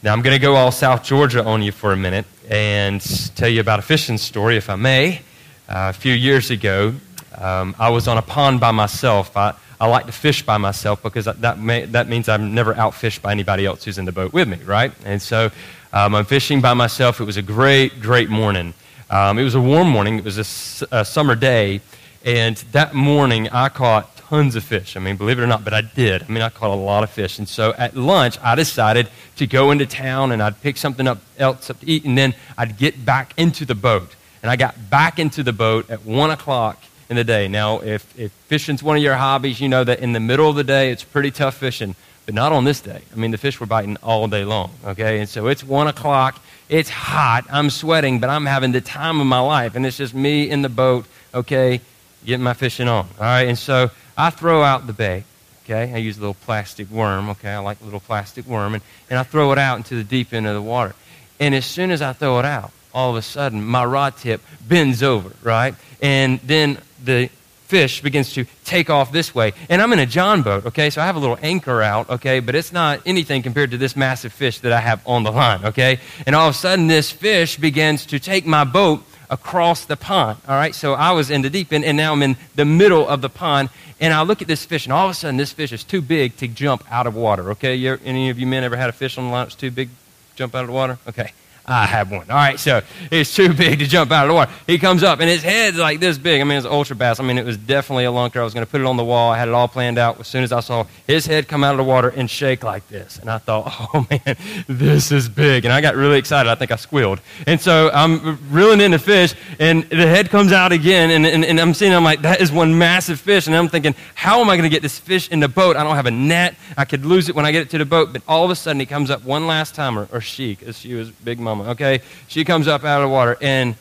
Now, I'm going to go all South Georgia on you for a minute and tell you about a fishing story, if I may. Uh, a few years ago, um, I was on a pond by myself. I, I like to fish by myself because that, may, that means I'm never outfished by anybody else who's in the boat with me, right? And so um, I'm fishing by myself. It was a great, great morning. Um, it was a warm morning. It was a, a summer day. And that morning, I caught tons of fish. I mean, believe it or not, but I did. I mean, I caught a lot of fish. And so at lunch, I decided to go into town and I'd pick something up else up to eat, and then I'd get back into the boat. And I got back into the boat at 1 o'clock in the day. Now, if, if fishing's one of your hobbies, you know that in the middle of the day, it's pretty tough fishing, but not on this day. I mean, the fish were biting all day long, okay? And so it's 1 o'clock. It's hot. I'm sweating, but I'm having the time of my life. And it's just me in the boat, okay, getting my fishing on. All right, and so I throw out the bait. Okay, I use a little plastic worm. Okay, I like a little plastic worm, and, and I throw it out into the deep end of the water. And as soon as I throw it out, all of a sudden my rod tip bends over, right? And then the fish begins to take off this way. And I'm in a John boat, okay? So I have a little anchor out, okay? But it's not anything compared to this massive fish that I have on the line, okay? And all of a sudden this fish begins to take my boat across the pond. All right, so I was in the deep end, and now I'm in the middle of the pond, and I look at this fish, and all of a sudden, this fish is too big to jump out of water. Okay, you any of you men ever had a fish on the line that's too big jump out of the water? Okay, I have one. All right, so it's too big to jump out of the water. He comes up, and his head's like this big. I mean, it's ultra bass. I mean, it was definitely a lunker. I was going to put it on the wall. I had it all planned out. As soon as I saw his head come out of the water and shake like this, and I thought, oh man, this is big. And I got really excited. I think I squealed. And so I'm reeling in the fish, and the head comes out again, and, and, and I'm seeing, I'm like, that is one massive fish. And I'm thinking, how am I going to get this fish in the boat? I don't have a net. I could lose it when I get it to the boat. But all of a sudden, he comes up one last time, or, or she, because she was Big Mama, okay? She comes up out of the water and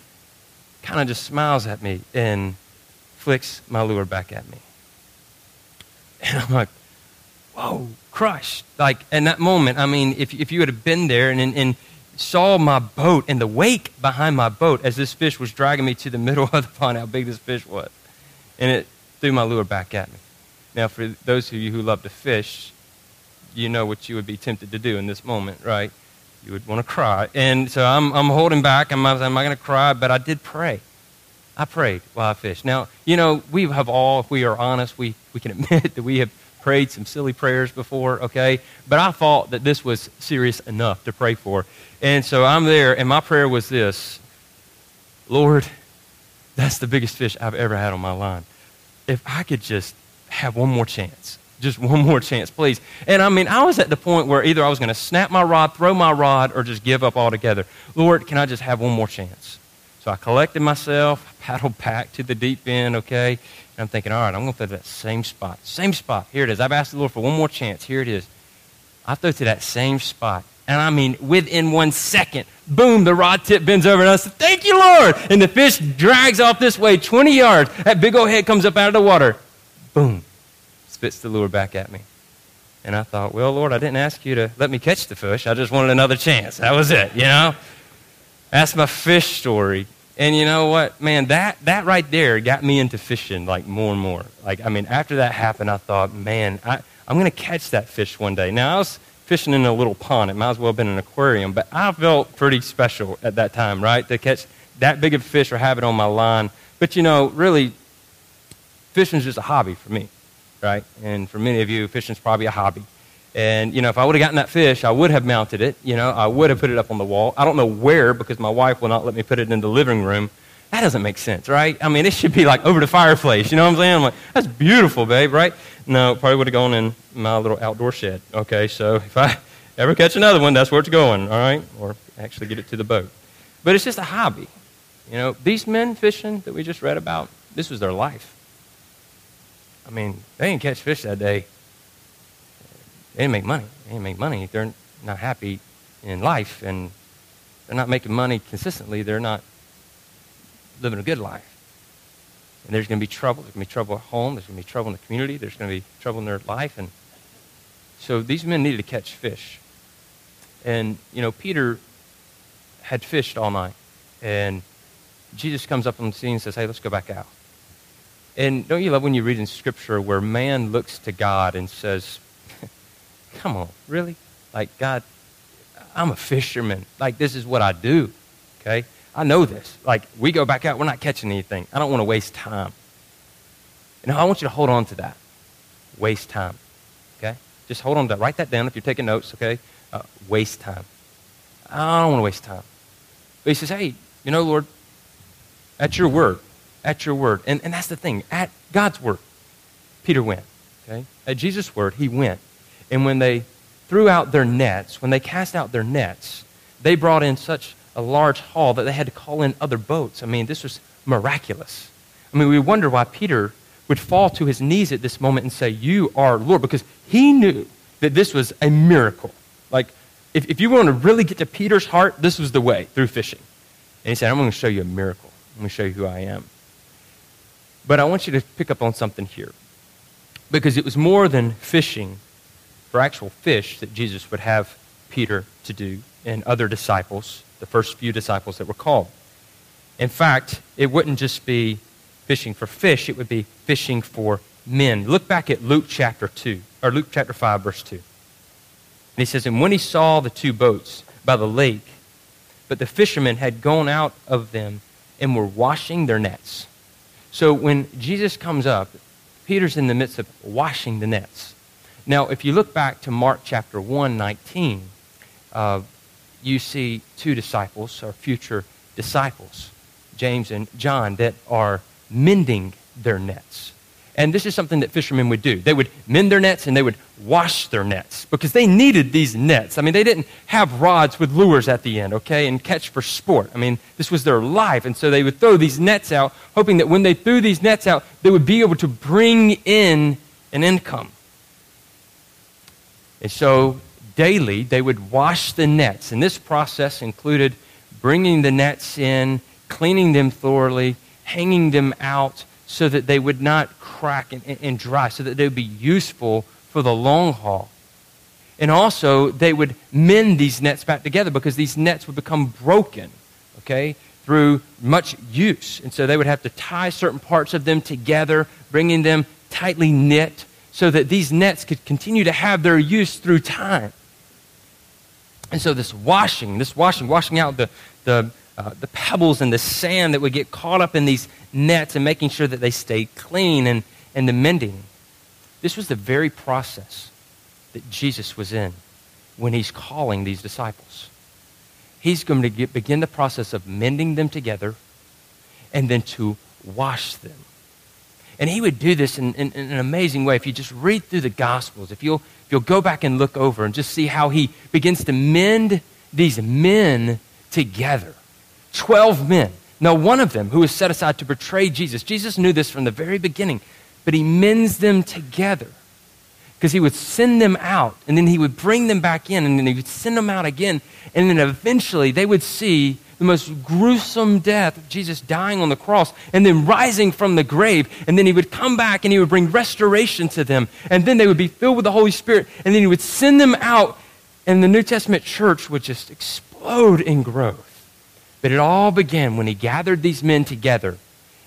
kind of just smiles at me and flicks my lure back at me. And I'm like, whoa, crushed. Like, in that moment, I mean, if, if you have been there and, and saw my boat and the wake behind my boat as this fish was dragging me to the middle of the pond, how big this fish was. And it threw my lure back at me. Now, for those of you who love to fish, you know what you would be tempted to do in this moment, right? You would want to cry. And so I'm, I'm holding back. I'm, I'm not going to cry, but I did pray. I prayed while I fished. Now, you know, we have all, if we are honest, we, we can admit that we have prayed some silly prayers before, okay? But I thought that this was serious enough to pray for. And so I'm there, and my prayer was this Lord, that's the biggest fish I've ever had on my line. If I could just have one more chance, just one more chance, please. And I mean, I was at the point where either I was going to snap my rod, throw my rod, or just give up altogether. Lord, can I just have one more chance? So I collected myself, paddled back to the deep end, okay? And I'm thinking, all right, I'm going to throw to that same spot. Same spot. Here it is. I've asked the Lord for one more chance. Here it is. I throw to that same spot. And I mean, within one second, boom, the rod tip bends over, and I said, Thank you, Lord. And the fish drags off this way 20 yards. That big old head comes up out of the water. Boom spits the lure back at me. And I thought, well, Lord, I didn't ask you to let me catch the fish. I just wanted another chance. That was it, you know? That's my fish story. And you know what, man, that, that right there got me into fishing like more and more. Like, I mean, after that happened, I thought, man, I, I'm going to catch that fish one day. Now, I was fishing in a little pond. It might as well have been an aquarium, but I felt pretty special at that time, right? To catch that big of a fish or have it on my line. But you know, really, fishing is just a hobby for me right? And for many of you, fishing's probably a hobby. And, you know, if I would have gotten that fish, I would have mounted it. You know, I would have put it up on the wall. I don't know where because my wife will not let me put it in the living room. That doesn't make sense, right? I mean, it should be like over the fireplace. You know what I'm saying? I'm like, that's beautiful, babe, right? No, probably would have gone in my little outdoor shed. Okay, so if I ever catch another one, that's where it's going, all right? Or actually get it to the boat. But it's just a hobby. You know, these men fishing that we just read about, this was their life. I mean, they didn't catch fish that day. They didn't make money. They didn't make money. They're not happy in life, and they're not making money consistently. They're not living a good life. And there's going to be trouble. There's going to be trouble at home. There's going to be trouble in the community. There's going to be trouble in their life. And so these men needed to catch fish. And, you know, Peter had fished all night. And Jesus comes up on the scene and says, hey, let's go back out. And don't you love when you read in Scripture where man looks to God and says, Come on, really? Like, God, I'm a fisherman. Like, this is what I do, okay? I know this. Like, we go back out, we're not catching anything. I don't want to waste time. And I want you to hold on to that. Waste time, okay? Just hold on to that. Write that down if you're taking notes, okay? Uh, waste time. I don't want to waste time. But he says, hey, you know, Lord, at your word, at your word. And, and that's the thing, at God's word, Peter went. Okay? At Jesus' word, he went. And when they threw out their nets, when they cast out their nets, they brought in such a large haul that they had to call in other boats. I mean, this was miraculous. I mean, we wonder why Peter would fall to his knees at this moment and say, You are Lord, because he knew that this was a miracle. Like, if, if you want to really get to Peter's heart, this was the way through fishing. And he said, I'm going to show you a miracle. I'm going to show you who I am. But I want you to pick up on something here. Because it was more than fishing for actual fish that Jesus would have Peter to do and other disciples, the first few disciples that were called. In fact, it wouldn't just be fishing for fish, it would be fishing for men. Look back at Luke chapter 2, or Luke chapter 5, verse 2. And he says, And when he saw the two boats by the lake, but the fishermen had gone out of them and were washing their nets. So when Jesus comes up, Peter's in the midst of washing the nets. Now, if you look back to Mark chapter 1, 19, uh, you see two disciples, or future disciples, James and John, that are mending their nets. And this is something that fishermen would do. They would mend their nets and they would wash their nets because they needed these nets. I mean, they didn't have rods with lures at the end, okay, and catch for sport. I mean, this was their life. And so they would throw these nets out, hoping that when they threw these nets out, they would be able to bring in an income. And so daily, they would wash the nets. And this process included bringing the nets in, cleaning them thoroughly, hanging them out so that they would not crack and, and dry, so that they would be useful for the long haul. And also, they would mend these nets back together because these nets would become broken, okay, through much use. And so they would have to tie certain parts of them together, bringing them tightly knit so that these nets could continue to have their use through time. And so this washing, this washing, washing out the, the, uh, the pebbles and the sand that would get caught up in these nets and making sure that they stayed clean and, and the mending. This was the very process that Jesus was in when he's calling these disciples. He's going to get, begin the process of mending them together and then to wash them. And he would do this in, in, in, an amazing way. If you just read through the Gospels, if you'll, if you'll go back and look over and just see how he begins to mend these men together. 12 men. Now, one of them who was set aside to betray Jesus, Jesus knew this from the very beginning, but he mends them together because he would send them out and then he would bring them back in and then he would send them out again. And then eventually they would see the most gruesome death of Jesus dying on the cross and then rising from the grave. And then he would come back and he would bring restoration to them. And then they would be filled with the Holy Spirit. And then he would send them out and the New Testament church would just explode in growth. But it all began when he gathered these men together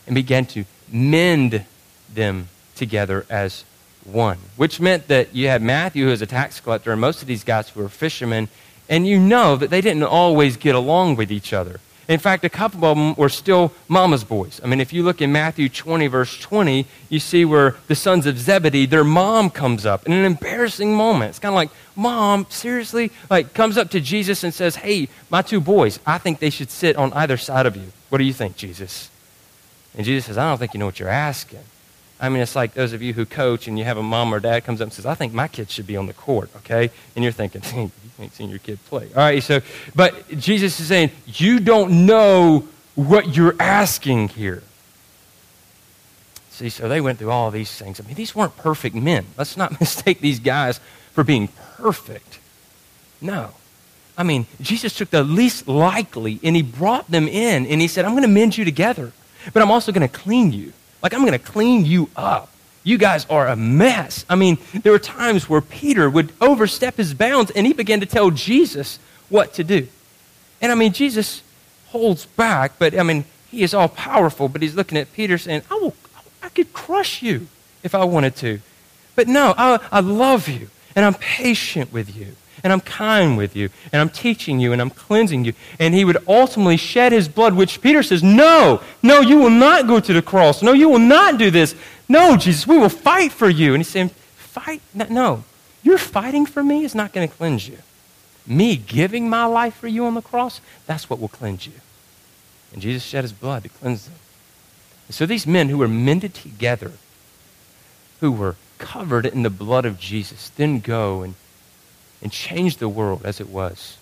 and began to mend them together as one, which meant that you had Matthew, who was a tax collector, and most of these guys who were fishermen, and you know that they didn't always get along with each other. In fact, a couple of them were still mama's boys. I mean, if you look in Matthew 20, verse 20, you see where the sons of Zebedee, their mom comes up in an embarrassing moment. It's kind of like, Mom, seriously? Like, comes up to Jesus and says, Hey, my two boys, I think they should sit on either side of you. What do you think, Jesus? And Jesus says, I don't think you know what you're asking. I mean, it's like those of you who coach and you have a mom or dad comes up and says, I think my kids should be on the court, okay? And you're thinking, you ain't seen your kid play. All right, so, but Jesus is saying, you don't know what you're asking here. See, so they went through all these things. I mean, these weren't perfect men. Let's not mistake these guys for being perfect. No. I mean, Jesus took the least likely and he brought them in and he said, I'm going to mend you together, but I'm also going to clean you. Like, I'm going to clean you up. You guys are a mess. I mean, there were times where Peter would overstep his bounds and he began to tell Jesus what to do. And I mean, Jesus holds back, but I mean, he is all powerful, but he's looking at Peter saying, I, will, I could crush you if I wanted to. But no, I, I love you and I'm patient with you. And I'm kind with you, and I'm teaching you, and I'm cleansing you. And he would ultimately shed his blood, which Peter says, No, no, you will not go to the cross. No, you will not do this. No, Jesus, we will fight for you. And he's saying, Fight? No, you're fighting for me is not going to cleanse you. Me giving my life for you on the cross, that's what will cleanse you. And Jesus shed his blood to cleanse them. And so these men who were mended together, who were covered in the blood of Jesus, then go and, and change the world as it was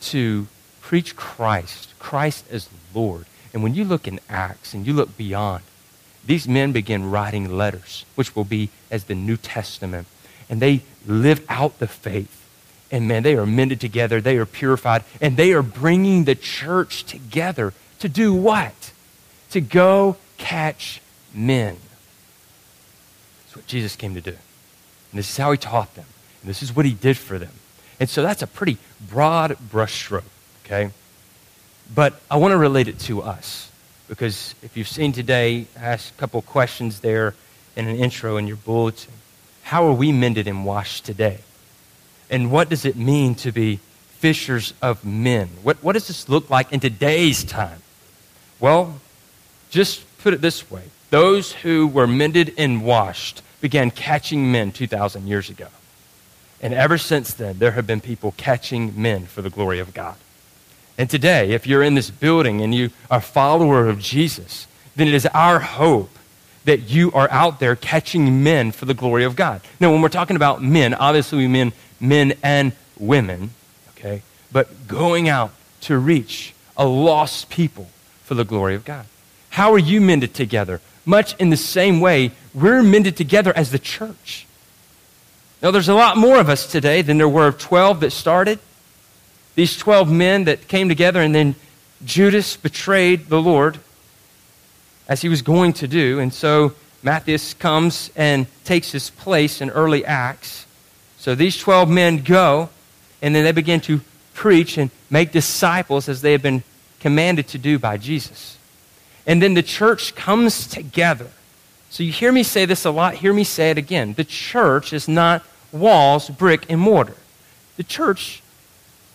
to preach Christ, Christ as Lord. And when you look in Acts and you look beyond, these men begin writing letters, which will be as the New Testament. And they live out the faith. And man, they are mended together, they are purified, and they are bringing the church together to do what? To go catch men. That's what Jesus came to do. And this is how he taught them. And this is what he did for them. And so that's a pretty broad brushstroke, okay? But I want to relate it to us. Because if you've seen today, I asked a couple questions there in an intro in your bulletin. How are we mended and washed today? And what does it mean to be fishers of men? What, what does this look like in today's time? Well, just put it this way those who were mended and washed began catching men 2,000 years ago. And ever since then, there have been people catching men for the glory of God. And today, if you're in this building and you are a follower of Jesus, then it is our hope that you are out there catching men for the glory of God. Now, when we're talking about men, obviously we mean men and women, okay? But going out to reach a lost people for the glory of God. How are you mended together? Much in the same way, we're mended together as the church. Now, there's a lot more of us today than there were of 12 that started. These 12 men that came together, and then Judas betrayed the Lord as he was going to do. And so Matthias comes and takes his place in early Acts. So these 12 men go, and then they begin to preach and make disciples as they have been commanded to do by Jesus. And then the church comes together. So you hear me say this a lot, hear me say it again. The church is not walls, brick, and mortar. The church,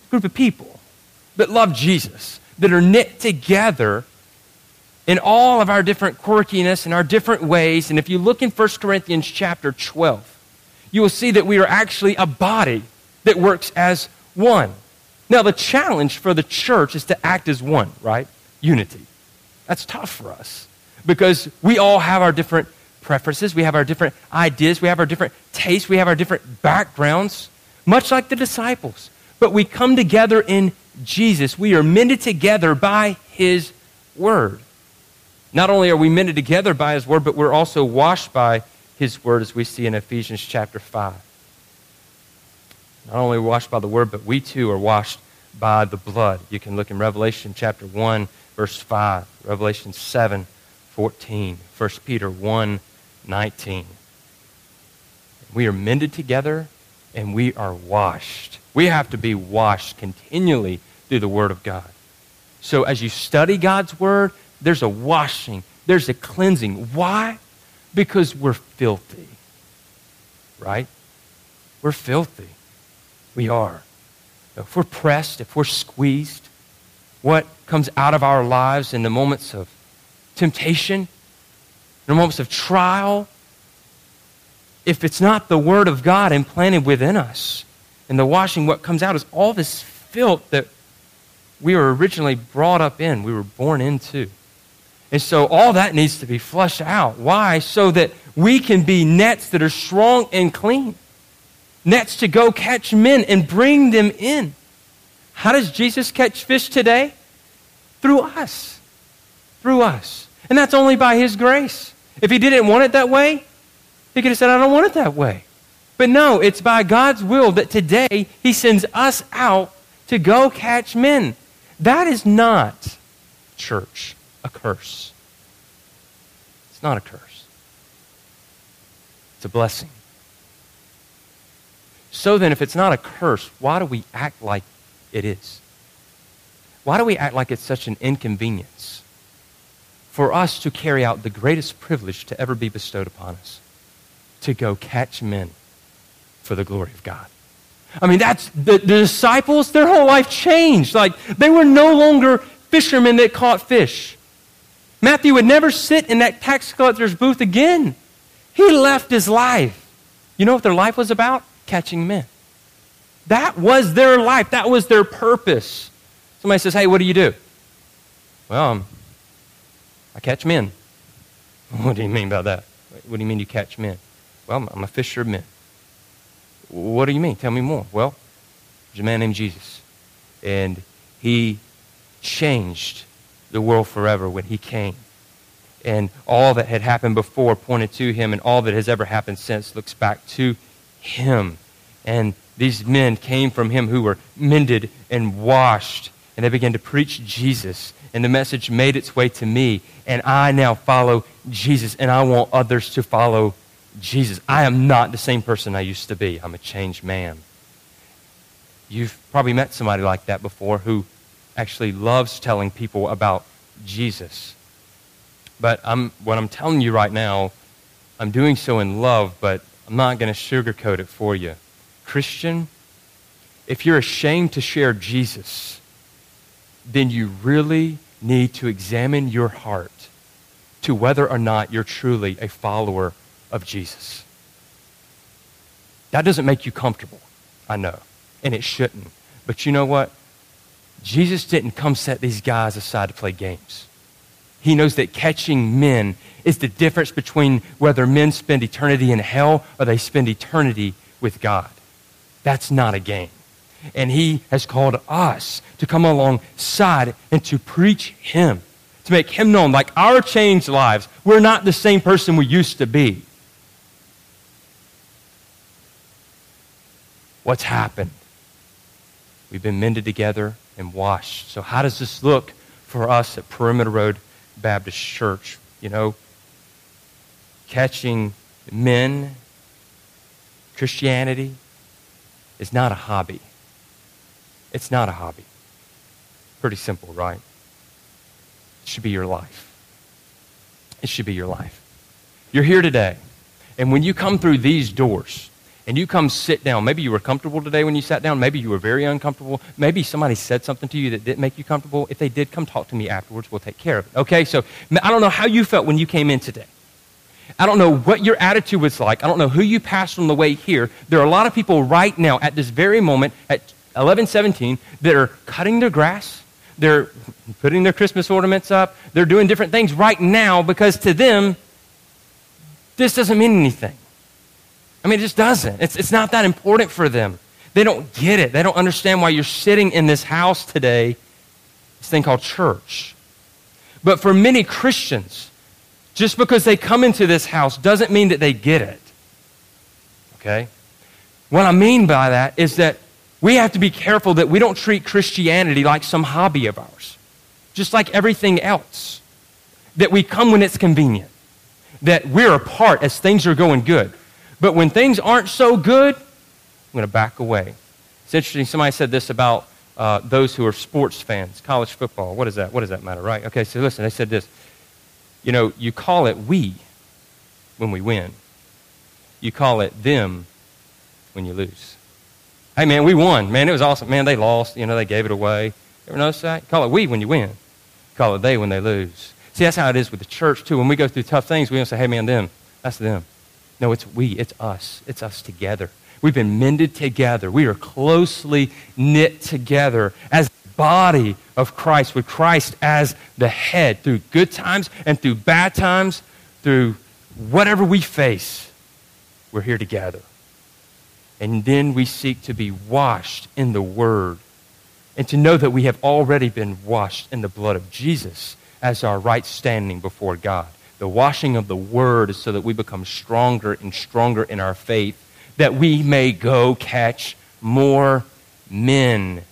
a group of people that love Jesus, that are knit together in all of our different quirkiness and our different ways. And if you look in 1 Corinthians chapter 12, you will see that we are actually a body that works as one. Now, the challenge for the church is to act as one, right? Unity. That's tough for us because we all have our different preferences, we have our different ideas, we have our different tastes, we have our different backgrounds, much like the disciples. But we come together in Jesus. We are mended together by His Word. Not only are we mended together by His Word, but we're also washed by His Word, as we see in Ephesians chapter 5. Not only washed by the Word, but we too are washed by the blood. You can look in Revelation chapter 1 verse 5, Revelation 7, 14, 1 Peter 1, 19. We are mended together and we are washed. We have to be washed continually through the Word of God. So as you study God's Word, there's a washing, there's a cleansing. Why? Because we're filthy. Right? We're filthy. We are. If we're pressed, if we're squeezed, what comes out of our lives in the moments of temptation, in the moments of trial, if it's not the Word of God implanted within us, and the washing, what comes out is all this filth that we were originally brought up in, we were born into. And so all that needs to be flushed out. Why? So that we can be nets that are strong and clean. Nets to go catch men and bring them in. How does Jesus catch fish today? Through us. Through us. And that's only by His grace. If He didn't want it that way, He could have said, I don't want it that way. But no, it's by God's will that today He sends us out to go catch men. That is not, church, a curse. It's not a curse, it's a blessing. So then, if it's not a curse, why do we act like it is? Why do we act like it's such an inconvenience for us to carry out the greatest privilege to ever be bestowed upon us? To go catch men for the glory of God. I mean, that's the, the disciples, their whole life changed. Like, they were no longer fishermen that caught fish. Matthew would never sit in that tax collector's booth again. He left his life. You know what their life was about? Catching men. That was their life. That was their purpose. Somebody says, Hey, what do you do? Well, um, I catch men. What do you mean by that? What do you mean you catch men? Well, I'm a fisher of men. What do you mean? Tell me more. Well, there's a man named Jesus. And he changed the world forever when he came. And all that had happened before pointed to him, and all that has ever happened since looks back to him. And these men came from him who were mended and washed, and they began to preach Jesus. And the message made its way to me, and I now follow Jesus, and I want others to follow Jesus. I am not the same person I used to be. I'm a changed man. You've probably met somebody like that before who actually loves telling people about Jesus. But I'm, what I'm telling you right now, I'm doing so in love, but I'm not going to sugarcoat it for you. Christian, if you're ashamed to share Jesus, then you really need to examine your heart to whether or not you're truly a follower of Jesus. That doesn't make you comfortable, I know, and it shouldn't. But you know what? Jesus didn't come set these guys aside to play games. He knows that catching men is the difference between whether men spend eternity in hell or they spend eternity with God. That's not a game. And He has called us to come alongside and to preach Him, to make Him known. Like our changed lives, we're not the same person we used to be. What's happened? We've been mended together and washed. So, how does this look for us at Perimeter Road Baptist Church? You know, catching men, Christianity, is not a hobby. It's not a hobby. Pretty simple, right? It should be your life. It should be your life. You're here today, and when you come through these doors, and you come sit down. Maybe you were comfortable today when you sat down. Maybe you were very uncomfortable. Maybe somebody said something to you that didn't make you comfortable. If they did, come talk to me afterwards. We'll take care of it. Okay? So I don't know how you felt when you came in today. I don't know what your attitude was like. I don't know who you passed on the way here. There are a lot of people right now at this very moment at 1117 that are cutting their grass. They're putting their Christmas ornaments up. They're doing different things right now because to them, this doesn't mean anything. I mean, it just doesn't. It's, it's not that important for them. They don't get it. They don't understand why you're sitting in this house today, this thing called church. But for many Christians, just because they come into this house doesn't mean that they get it. Okay? What I mean by that is that we have to be careful that we don't treat Christianity like some hobby of ours, just like everything else. That we come when it's convenient, that we're a part as things are going good. But when things aren't so good, I'm going to back away. It's interesting, somebody said this about uh, those who are sports fans, college football. What is that? What does that matter, right? Okay, so listen, they said this you know, you call it we when we win. You call it them when you lose. Hey, man, we won. Man, it was awesome. Man, they lost. You know, they gave it away. Ever notice that? Call it we when you win. Call it they when they lose. See, that's how it is with the church, too. When we go through tough things, we don't say, hey, man, them. That's them. No, it's we. It's us. It's us together. We've been mended together. We are closely knit together as body of Christ, with Christ as the head through good times and through bad times, through whatever we face, we're here together. And then we seek to be washed in the Word and to know that we have already been washed in the blood of Jesus as our right standing before God. The washing of the Word is so that we become stronger and stronger in our faith, that we may go catch more men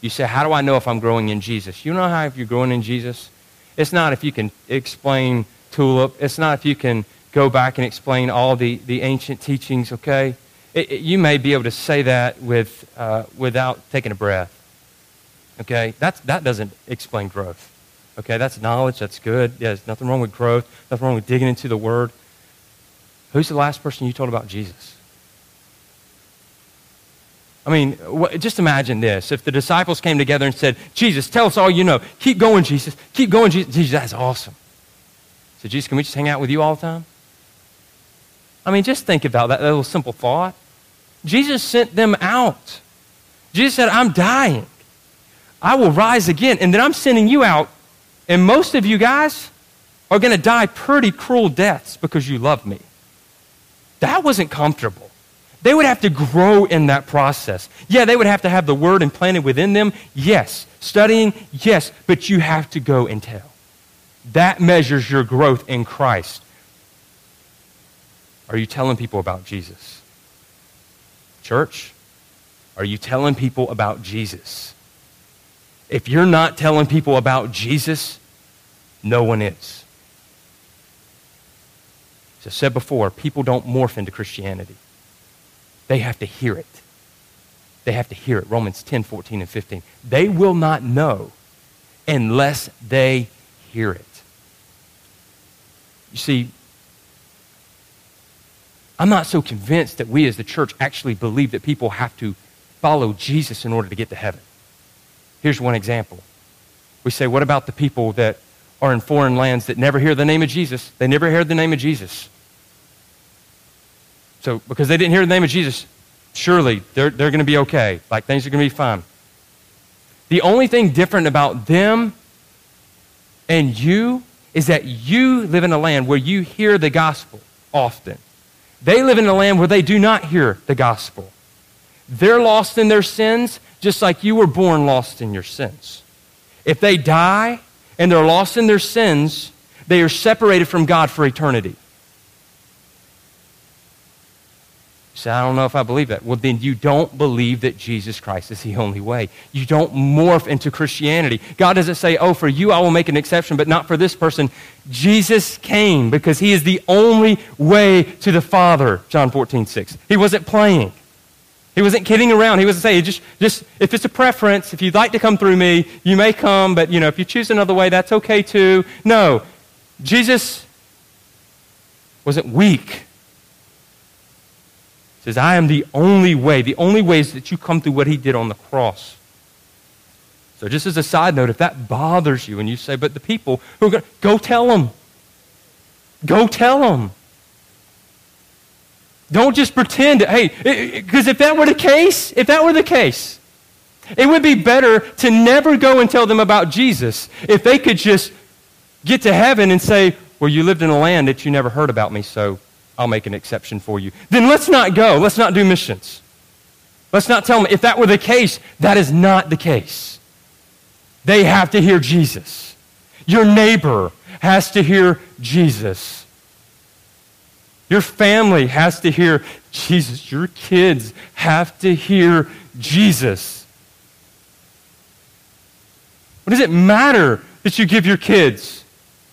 you say, How do I know if I'm growing in Jesus? You know how if you're growing in Jesus? It's not if you can explain tulip, it's not if you can go back and explain all the, the ancient teachings, okay? It, it, you may be able to say that with, uh, without taking a breath. Okay? That's, that doesn't explain growth. Okay? That's knowledge. That's good. Yeah, there's nothing wrong with growth. Nothing wrong with digging into the Word. Who's the last person you told about Jesus? I mean, just imagine this. If the disciples came together and said, Jesus, tell us all you know. Keep going, Jesus. Keep going, Jesus. Jesus, that's awesome. So, Jesus, can we just hang out with you all the time? I mean, just think about that, that little simple thought. Jesus sent them out. Jesus said, I'm dying. I will rise again. And then I'm sending you out. And most of you guys are going to die pretty cruel deaths because you love me. That wasn't comfortable. They would have to grow in that process. Yeah, they would have to have the word implanted within them. Yes. Studying, yes. But you have to go and tell. That measures your growth in Christ. Are you telling people about Jesus? Church, are you telling people about Jesus? If you're not telling people about Jesus, no one is. As I said before, people don't morph into Christianity. They have to hear it. They have to hear it. Romans 10, 14, and 15. They will not know unless they hear it. You see, I'm not so convinced that we as the church actually believe that people have to follow Jesus in order to get to heaven. Here's one example. We say, what about the people that are in foreign lands that never hear the name of Jesus? They never heard the name of Jesus. So, because they didn't hear the name of Jesus, surely they're, they're going to be okay. Like things are going to be fine. The only thing different about them and you is that you live in a land where you hear the gospel often. They live in a land where they do not hear the gospel. They're lost in their sins just like you were born lost in your sins. If they die and they're lost in their sins, they are separated from God for eternity. I don't know if I believe that. Well, then you don't believe that Jesus Christ is the only way. You don't morph into Christianity. God doesn't say, oh, for you I will make an exception, but not for this person. Jesus came because he is the only way to the Father, John 14, 6. He wasn't playing. He wasn't kidding around. He wasn't saying, just, just if it's a preference, if you'd like to come through me, you may come, but you know, if you choose another way, that's okay too. No. Jesus wasn't weak says, I am the only way. The only way is that you come through what he did on the cross. So, just as a side note, if that bothers you and you say, but the people who are going to go tell them. Go tell them. Don't just pretend. hey, because if that were the case, if that were the case, it would be better to never go and tell them about Jesus if they could just get to heaven and say, well, you lived in a land that you never heard about me, so I'll make an exception for you. Then let's not go. Let's not do missions. Let's not tell them. If that were the case, that is not the case. They have to hear Jesus. Your neighbor has to hear Jesus. Your family has to hear Jesus. Your kids have to hear Jesus. What does it matter that you give your kids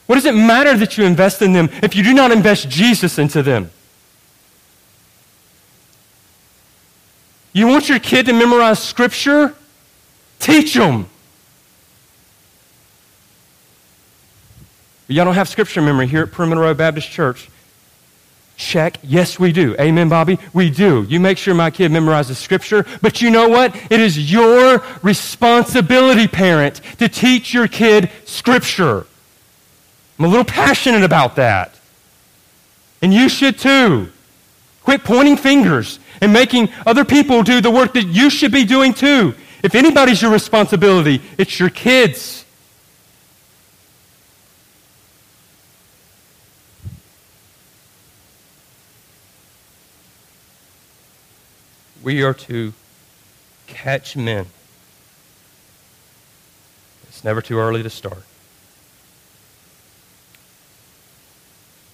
what does it matter that you invest in them if you do not invest Jesus into them? You want your kid to memorize Scripture? Teach them. Y'all don't have Scripture memory here at Perimeter Road Baptist Church. Check. Yes, we do. Amen, Bobby? We do. You make sure my kid memorizes Scripture. But you know what? It is your responsibility, parent, to teach your kid Scripture. I'm a little passionate about that. And you should too. Quit pointing fingers and making other people do the work that you should be doing too. If anybody's your responsibility, it's your kids. We are to catch men. It's never too early to start.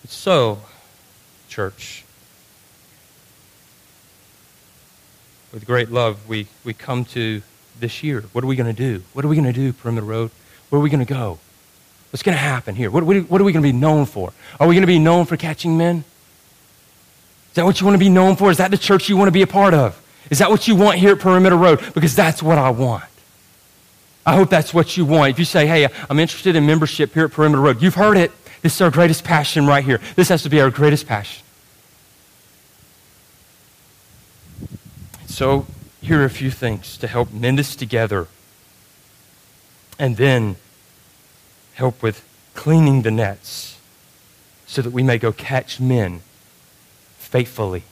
So, church, with great love, we, we come to this year. What are we going to do? What are we going to do, Perimeter Road? Where are we going to go? What's going to happen here? What, what, what are we going to be known for? Are we going to be known for catching men? Is that what you want to be known for? Is that the church you want to be a part of? Is that what you want here at Perimeter Road? Because that's what I want. I hope that's what you want. If you say, hey, I'm interested in membership here at Perimeter Road, you've heard it. This is our greatest passion right here. This has to be our greatest passion. So here are a few things to help mend us together and then help with cleaning the nets so that we may go catch men faithfully.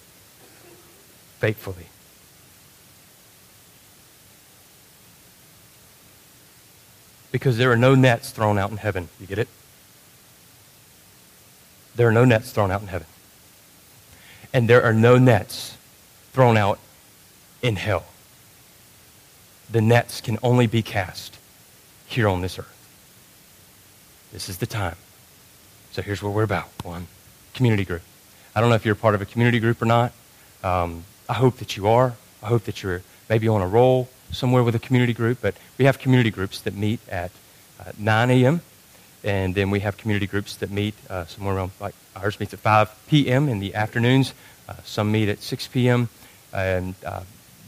Faithfully. Because there are no nets thrown out in heaven. You get it? There are no nets thrown out in heaven. And there are no nets thrown out in hell. The nets can only be cast here on this earth. This is the time. So here's what we're about. One, community group. I don't know if you're part of a community group or not. Um, I hope that you are. I hope that you're maybe on a roll somewhere with a community group. But we have community groups that meet at uh, 9 a.m. And then we have community groups that meet uh, somewhere around, like ours meets at 5 p.m. in the afternoons. Uh, some meet at 6 p.m. And uh,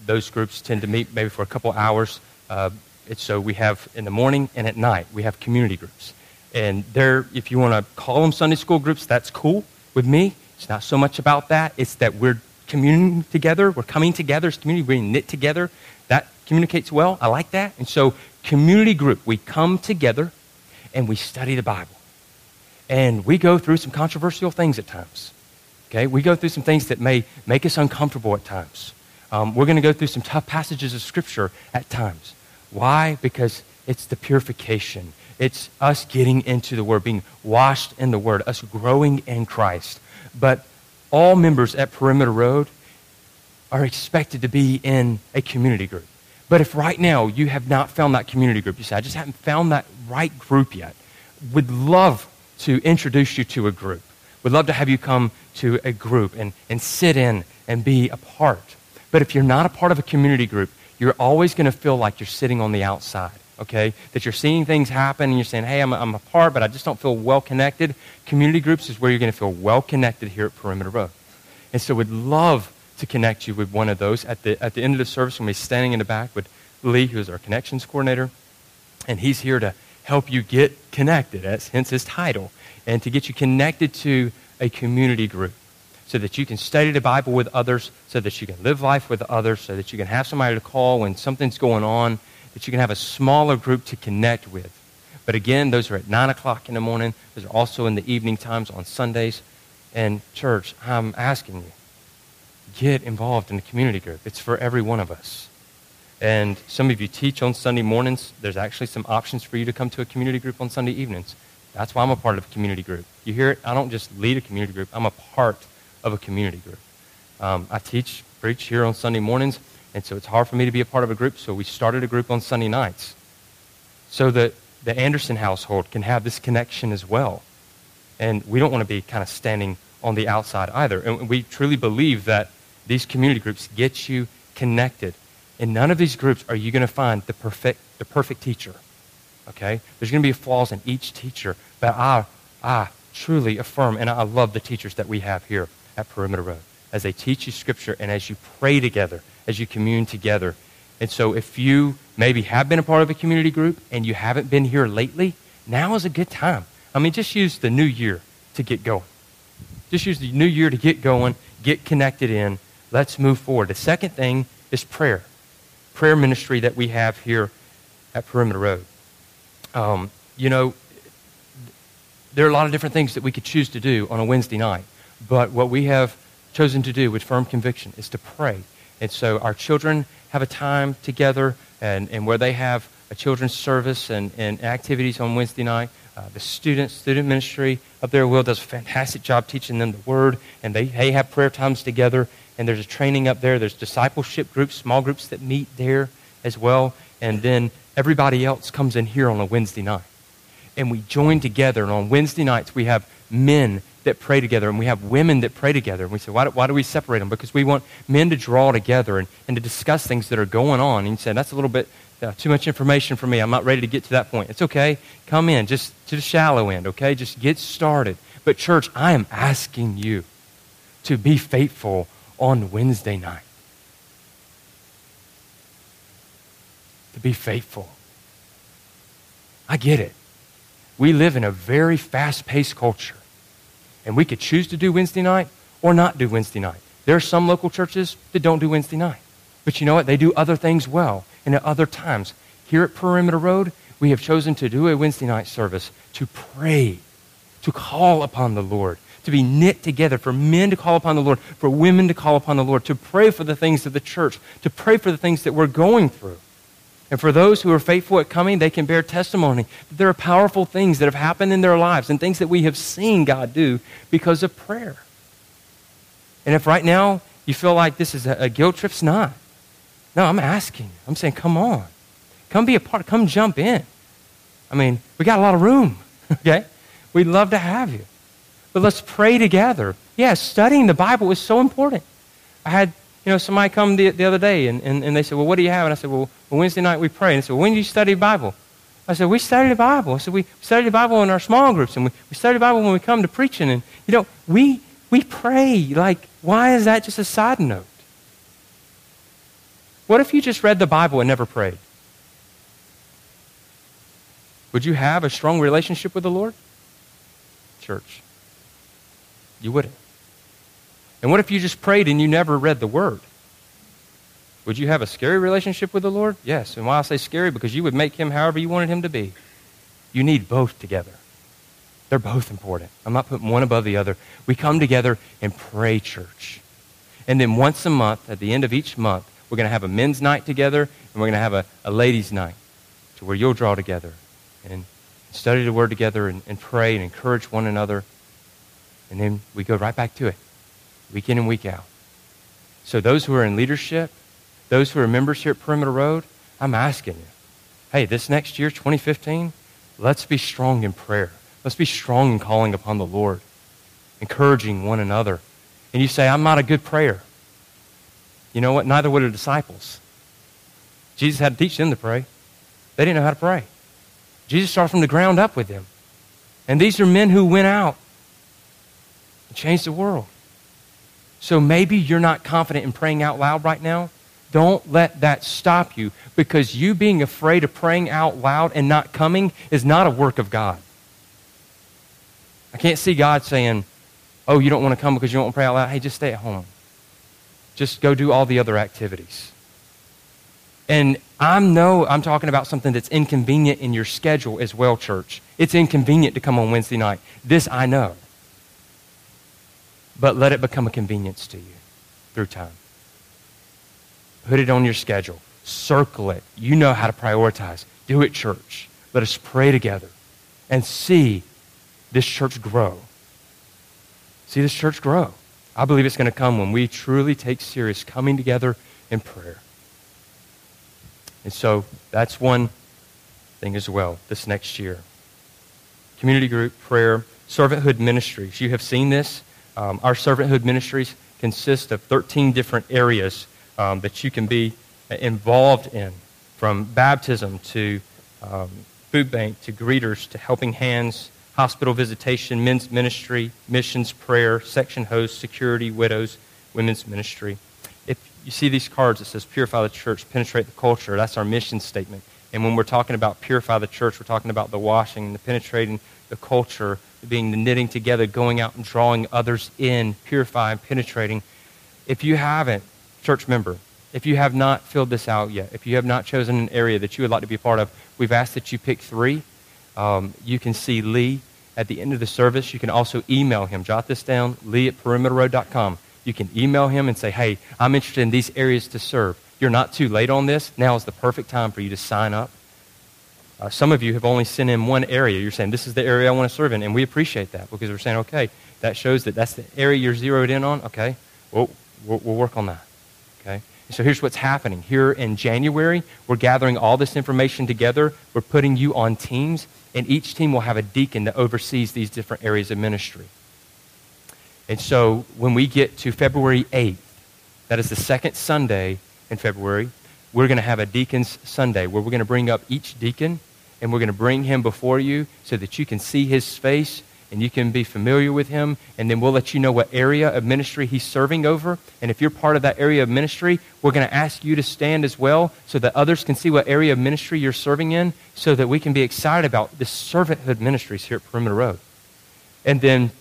those groups tend to meet maybe for a couple hours. Uh, so we have in the morning and at night, we have community groups. And there, if you want to call them Sunday school groups, that's cool with me. It's not so much about that. It's that we're communing together. We're coming together as community. We're knit together. That communicates well. I like that. And so, community group, we come together and we study the Bible. And we go through some controversial things at times. Okay? We go through some things that may make us uncomfortable at times. Um, we're going to go through some tough passages of Scripture at times. Why? Because it's the purification. It's us getting into the Word, being washed in the Word, us growing in Christ. But all members at Perimeter Road are expected to be in a community group. But if right now you have not found that community group, you say, I just haven't found that right group yet, We'd love to introduce you to a group. We'd love to have you come to a group and, and sit in and be a part. But if you're not a part of a community group, you're always going to feel like you're sitting on the outside, okay? That you're seeing things happen and you're saying, hey, I'm, I'm a part, but I just don't feel well connected. Community groups is where you're going to feel well connected here at Perimeter Road. And so we'd love to connect you with one of those. At the, at the end of the service, we'll be standing in the back with Lee, who is our connections coordinator, and he's here to help you get connected, as, hence his title, and to get you connected to a community group so that you can study the Bible with others, so that you can live life with others, so that you can have somebody to call when something's going on, that you can have a smaller group to connect with. But again, those are at 9 o'clock in the morning. Those are also in the evening times on Sundays. And, church, I'm asking you, get involved in a community group. It's for every one of us. And some of you teach on Sunday mornings. There's actually some options for you to come to a community group on Sunday evenings. That's why I'm a part of a community group. You hear it? I don't just lead a community group, I'm a part of a community group. Um, I teach, preach here on Sunday mornings, and so it's hard for me to be a part of a group, so we started a group on Sunday nights so that the Anderson household can have this connection as well. And we don't want to be kind of standing on the outside either. And we truly believe that these community groups get you connected. In none of these groups are you going to find the perfect, the perfect teacher. Okay? There's going to be flaws in each teacher, but I, I truly affirm, and I love the teachers that we have here at Perimeter Road as they teach you Scripture and as you pray together, as you commune together. And so if you maybe have been a part of a community group and you haven't been here lately, now is a good time. I mean, just use the new year to get going. Just use the new year to get going, get connected in. Let's move forward. The second thing is prayer. Prayer ministry that we have here at Perimeter Road. Um, you know, there are a lot of different things that we could choose to do on a Wednesday night. But what we have chosen to do with firm conviction is to pray. And so our children have a time together and, and where they have a children's service and, and activities on Wednesday night. Uh, the student student ministry up there, Will, does a fantastic job teaching them the Word, and they, they have prayer times together. And there's a training up there. There's discipleship groups, small groups that meet there as well. And then everybody else comes in here on a Wednesday night and we join together. And on Wednesday nights, we have men that pray together, and we have women that pray together. And we say, why do, why do we separate them? Because we want men to draw together and, and to discuss things that are going on. And you say, that's a little bit uh, too much information for me. I'm not ready to get to that point. It's okay. Come in, just to the shallow end, okay? Just get started. But, church, I am asking you to be faithful on Wednesday night. To be faithful. I get it. We live in a very fast paced culture. And we could choose to do Wednesday night or not do Wednesday night. There are some local churches that don't do Wednesday night. But you know what? They do other things well and at other times. Here at Perimeter Road, we have chosen to do a Wednesday night service to pray, to call upon the Lord, to be knit together, for men to call upon the Lord, for women to call upon the Lord, to pray for the things of the church, to pray for the things that we're going through. And for those who are faithful at coming, they can bear testimony that there are powerful things that have happened in their lives and things that we have seen God do because of prayer. And if right now you feel like this is a, guilt trip, it's not. No, I'm asking. I'm saying, come on. Come be a part. Come jump in. I mean, we got a lot of room, okay? We'd love to have you. But let's pray together. Yeah, studying the Bible is so important. I had you know, somebody come the, the other day and, and, and they said, well, what do you have? And I said, well, Wednesday night we pray. And they said, well, when do you study Bible? I said, we study the Bible. I said, we study the Bible in our small groups and we, we study the Bible when we come to preaching. And, you know, we, we pray. Like, why is that just a side note? What if you just read the Bible and never prayed? Would you have a strong relationship with the Lord? Church. You wouldn't. And what if you just prayed and you never read the Word? Would you have a scary relationship with the Lord? Yes. And why I say scary? Because you would make him however you wanted him to be. You need both together. They're both important. I'm not putting one above the other. We come together and pray, church. And then once a month, at the end of each month, we're going to have a men's night together and we're going to have a, a ladies' night to where you'll draw together and study the Word together and, and pray and encourage one another. And then we go right back to it week in and week out. So, those who are in leadership, those who are members here at Perimeter Road, I'm asking you hey, this next year, 2015, let's be strong in prayer. Let's be strong in calling upon the Lord, encouraging one another. And you say, I'm not a good prayer. You know what? Neither were the disciples. Jesus had to teach them to pray. They didn't know how to pray. Jesus started from the ground up with them. And these are men who went out and changed the world. So maybe you're not confident in praying out loud right now. Don't let that stop you because you being afraid of praying out loud and not coming is not a work of God. I can't see God saying, Oh, you don't want to come because you don't want to pray out loud. Hey, just stay at home. Just go do all the other activities. And I know I'm talking about something that's inconvenient in your schedule as well, church. It's inconvenient to come on Wednesday night. This I know but let it become a convenience to you through time. Put it on your schedule. Circle it. You know how to prioritize. Do it, church. Let us pray together and see this church grow. See this church grow. I believe it's going to come when we truly take serious coming together in prayer. And so that's one thing as well this next year. Community group, prayer, servanthood ministries. You have seen this um, our servanthood ministries consist of 13 different areas um, that you can be involved in, from baptism to um, food bank to greeters to helping hands, hospital visitation, men's ministry, missions, prayer, section host, security, widows, women's ministry. If you see these cards, it says purify the church, penetrate the culture. That's our mission statement. And when we're talking about purify the church, we're talking about the washing, the penetrating the culture, being the knitting together, going out and drawing others in, purifying, penetrating. If you haven't, church member, if you have not filled this out yet, if you have not chosen an area that you would like to be a part of, we've asked that you pick three. Um, you can see Lee at the end of the service. You can also email him. Jot this down, lee at perimeterroad.com. You can email him and say, hey, I'm interested in these areas to serve. You're not too late on this. Now is the perfect time for you to sign up. Uh, some of you have only sent in one area. You're saying, this is the area I want to serve in. And we appreciate that because we're saying, okay, that shows that that's the area you're zeroed in on. Okay, we'll, we'll, we'll work on that. Okay? So here's what's happening. Here in January, we're gathering all this information together. We're putting you on teams, and each team will have a deacon that oversees these different areas of ministry. And so when we get to February 8th, that is the second Sunday in February, we're going to have a Deacon's Sunday where we're going to bring up each deacon and we're going to bring him before you so that you can see his face and you can be familiar with him. And then we'll let you know what area of ministry he's serving over. And if you're part of that area of ministry, we're going to ask you to stand as well so that others can see what area of ministry you're serving in so that we can be excited about the servanthood ministries here at Perimeter Road. And then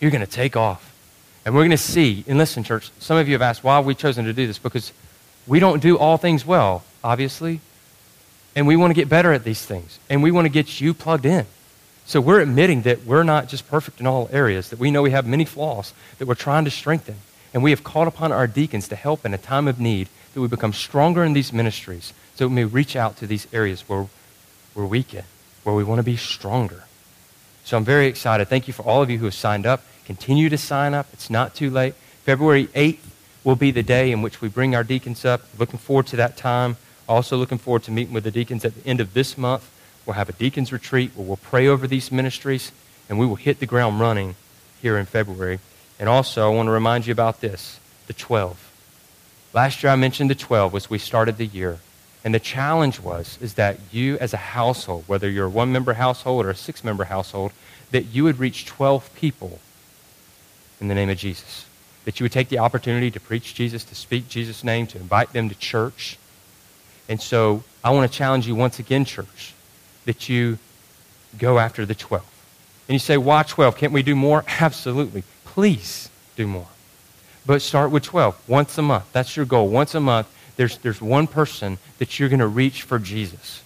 you're going to take off. And we're going to see, and listen, church, some of you have asked why we've we chosen to do this? Because We don't do all things well, obviously. And we want to get better at these things. And we want to get you plugged in. So we're admitting that we're not just perfect in all areas, that we know we have many flaws that we're trying to strengthen. And we have called upon our deacons to help in a time of need, that we become stronger in these ministries, so we may reach out to these areas where we're weak in, where we want to be stronger. So I'm very excited. Thank you for all of you who have signed up. Continue to sign up. It's not too late. February 8th will be the day in which we bring our deacons up. Looking forward to that time. Also, looking forward to meeting with the deacons at the end of this month. We'll have a deacons retreat where we'll pray over these ministries, and we will hit the ground running here in February. And also, I want to remind you about this the 12. Last year, I mentioned the 12 as we started the year. And the challenge was is that you as a household, whether you're a one-member household or a six-member household, that you would reach 12 people in the name of Jesus. That you would take the opportunity to preach Jesus, to speak Jesus' name, to invite them to church, and so I want to challenge you once again, church, that you go after the 12. And you say, why 12? Can't we do more? Absolutely. Please do more. But start with 12, once a month. That's your goal. Once a month, there's, there's one person that you're going to reach for Jesus.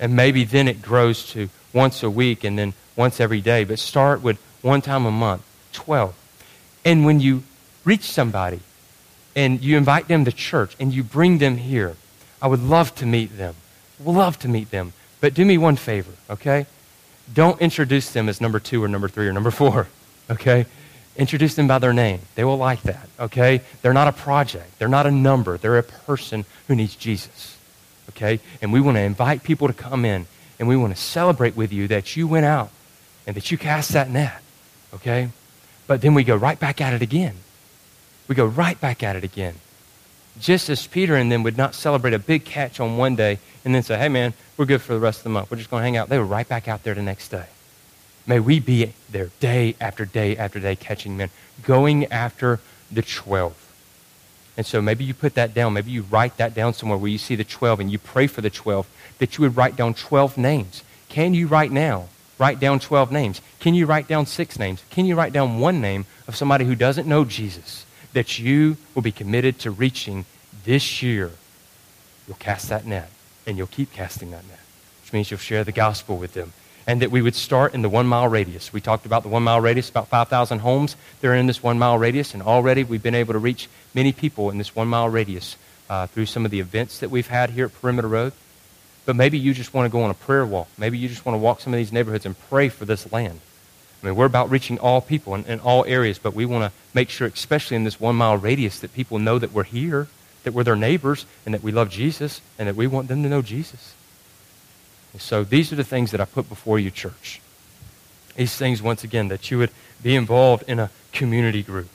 And maybe then it grows to once a week and then once every day. But start with one time a month, 12. And when you reach somebody and you invite them to church and you bring them here, I would love to meet them. Love to meet them. But do me one favor, okay? Don't introduce them as number two or number three or number four, okay? Introduce them by their name. They will like that, okay? They're not a project. They're not a number. They're a person who needs Jesus, okay? And we want to invite people to come in, and we want to celebrate with you that you went out and that you cast that net, okay? But then we go right back at it again. We go right back at it again just as Peter and them would not celebrate a big catch on one day and then say, hey, man, we're good for the rest of the month. We're just going to hang out. They were right back out there the next day. May we be there day after day after day catching men, going after the 12. And so maybe you put that down. Maybe you write that down somewhere where you see the 12 and you pray for the 12 that you would write down 12 names. Can you right now write down 12 names? Can you write down six names? Can you write down one name of somebody who doesn't know Jesus? That you will be committed to reaching this year, you'll cast that net and you'll keep casting that net, which means you'll share the gospel with them. And that we would start in the one mile radius. We talked about the one mile radius, about 5,000 homes that are in this one mile radius, and already we've been able to reach many people in this one mile radius uh, through some of the events that we've had here at Perimeter Road. But maybe you just want to go on a prayer walk. Maybe you just want to walk some of these neighborhoods and pray for this land. I mean, we're about reaching all people in, in all areas, but we want to make sure, especially in this one mile radius, that people know that we're here, that we're their neighbors, and that we love Jesus, and that we want them to know Jesus. And so these are the things that I put before you, church. These things, once again, that you would be involved in a community group.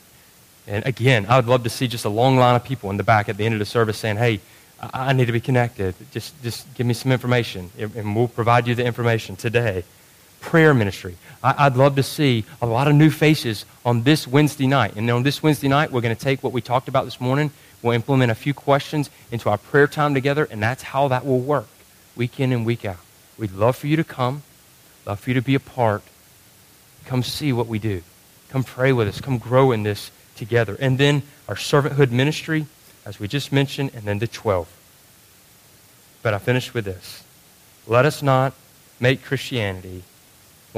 And again, I would love to see just a long line of people in the back at the end of the service saying, hey, I need to be connected. Just, just give me some information, and we'll provide you the information today prayer ministry. I, would love to see a lot of new faces on this Wednesday night. And on this Wednesday night, we're going to take what we talked about this morning. We'll implement a few questions into our prayer time together, and that's how that will work week in and week out. We'd love for you to come, love for you to be a part. Come see what we do. Come pray with us. Come grow in this together. And then our servanthood ministry, as we just mentioned, and then the 12. But I finish with this. Let us not make Christianity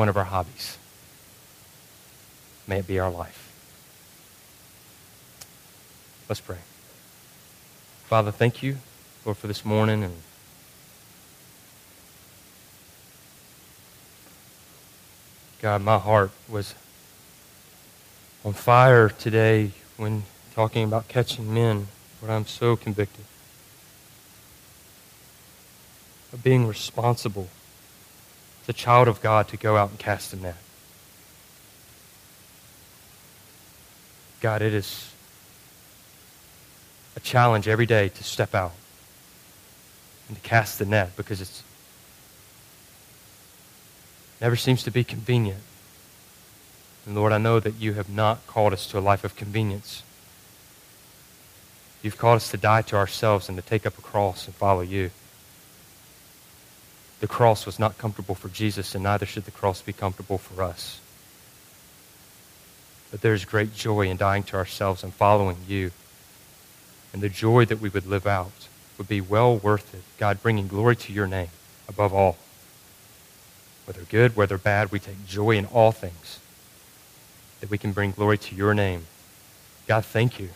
one of our hobbies. May it be our life. Let's pray. Father, thank you, Lord, for this morning and God, my heart was on fire today when talking about catching men, but I'm so convicted of being responsible the child of God to go out and cast a net. God, it is a challenge every day to step out and to cast the net because it's never seems to be convenient. And Lord, I know that you have not called us to a life of convenience. You've called us to die to ourselves and to take up a cross and follow you. The cross was not comfortable for Jesus, and neither should the cross be comfortable for us. But there's great joy in dying to ourselves and following you. and the joy that we would live out would be well worth it. God, bringing glory to your name above all. Whether good, whether bad, we take joy in all things that we can bring glory to your name. God, thank you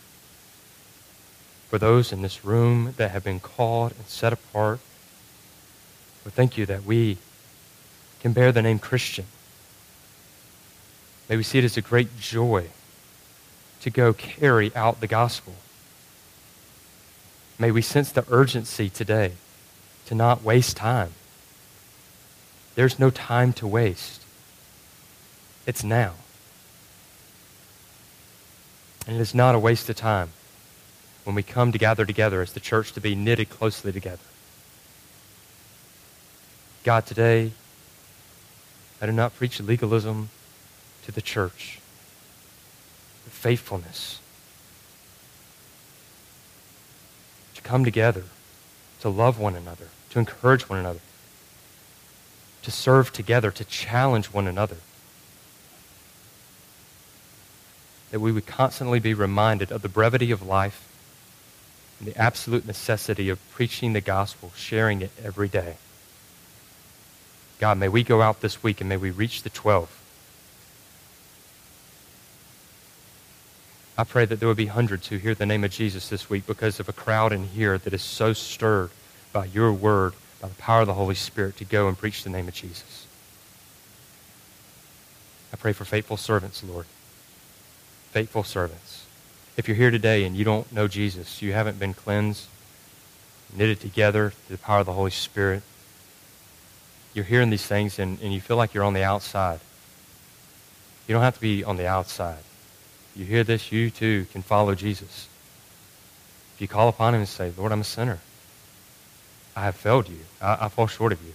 for those in this room that have been called and set apart. But thank you that we can bear the name Christian. May we see it as a great joy to go carry out the gospel. May we sense the urgency today to not waste time. There's no time to waste. It's now. And it is not a waste of time when we come to gather together as the church to be knitted closely together. God, today, I do not preach legalism to the church, but faithfulness. To come together, to love one another, to encourage one another, to serve together, to challenge one another. that we would constantly be reminded of the brevity of life and the absolute necessity of preaching the gospel, sharing it every day. God, may we go out this week and may we reach the 12. I pray that there would be hundreds who hear the name of Jesus this week because of a crowd in here that is so stirred by your word, by the power of the Holy Spirit to go and preach the name of Jesus. I pray for faithful servants, Lord faithful servants. If you're here today and you don't know Jesus, you haven't been cleansed, knitted together through the power of the Holy Spirit, you're hearing these things and, and you feel like you're on the outside. You don't have to be on the outside. You hear this, you too can follow Jesus. If you call upon him and say, Lord, I'm a sinner. I have failed you. I, I fall short of you.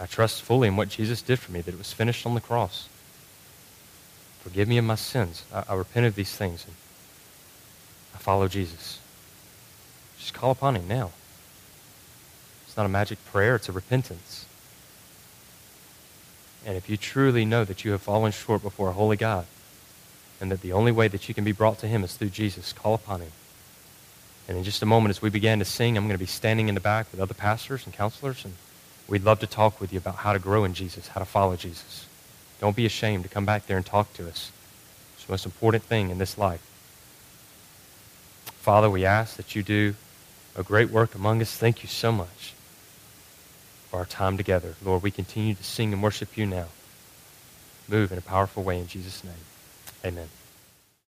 I trust fully in what Jesus did for me, that it was finished on the cross. Forgive me of my sins. I, I repent of these things. And I follow Jesus. Just call upon him now. It's not a magic prayer, it's a repentance. And if you truly know that you have fallen short before a holy God, and that the only way that you can be brought to him is through Jesus, call upon him. And in just a moment, as we begin to sing, I'm going to be standing in the back with other pastors and counselors, and we'd love to talk with you about how to grow in Jesus, how to follow Jesus. Don't be ashamed to come back there and talk to us. It's the most important thing in this life. Father, we ask that you do a great work among us. Thank you so much for our time together. Lord, we continue to sing and worship you now. Move in a powerful way in Jesus' name. Amen.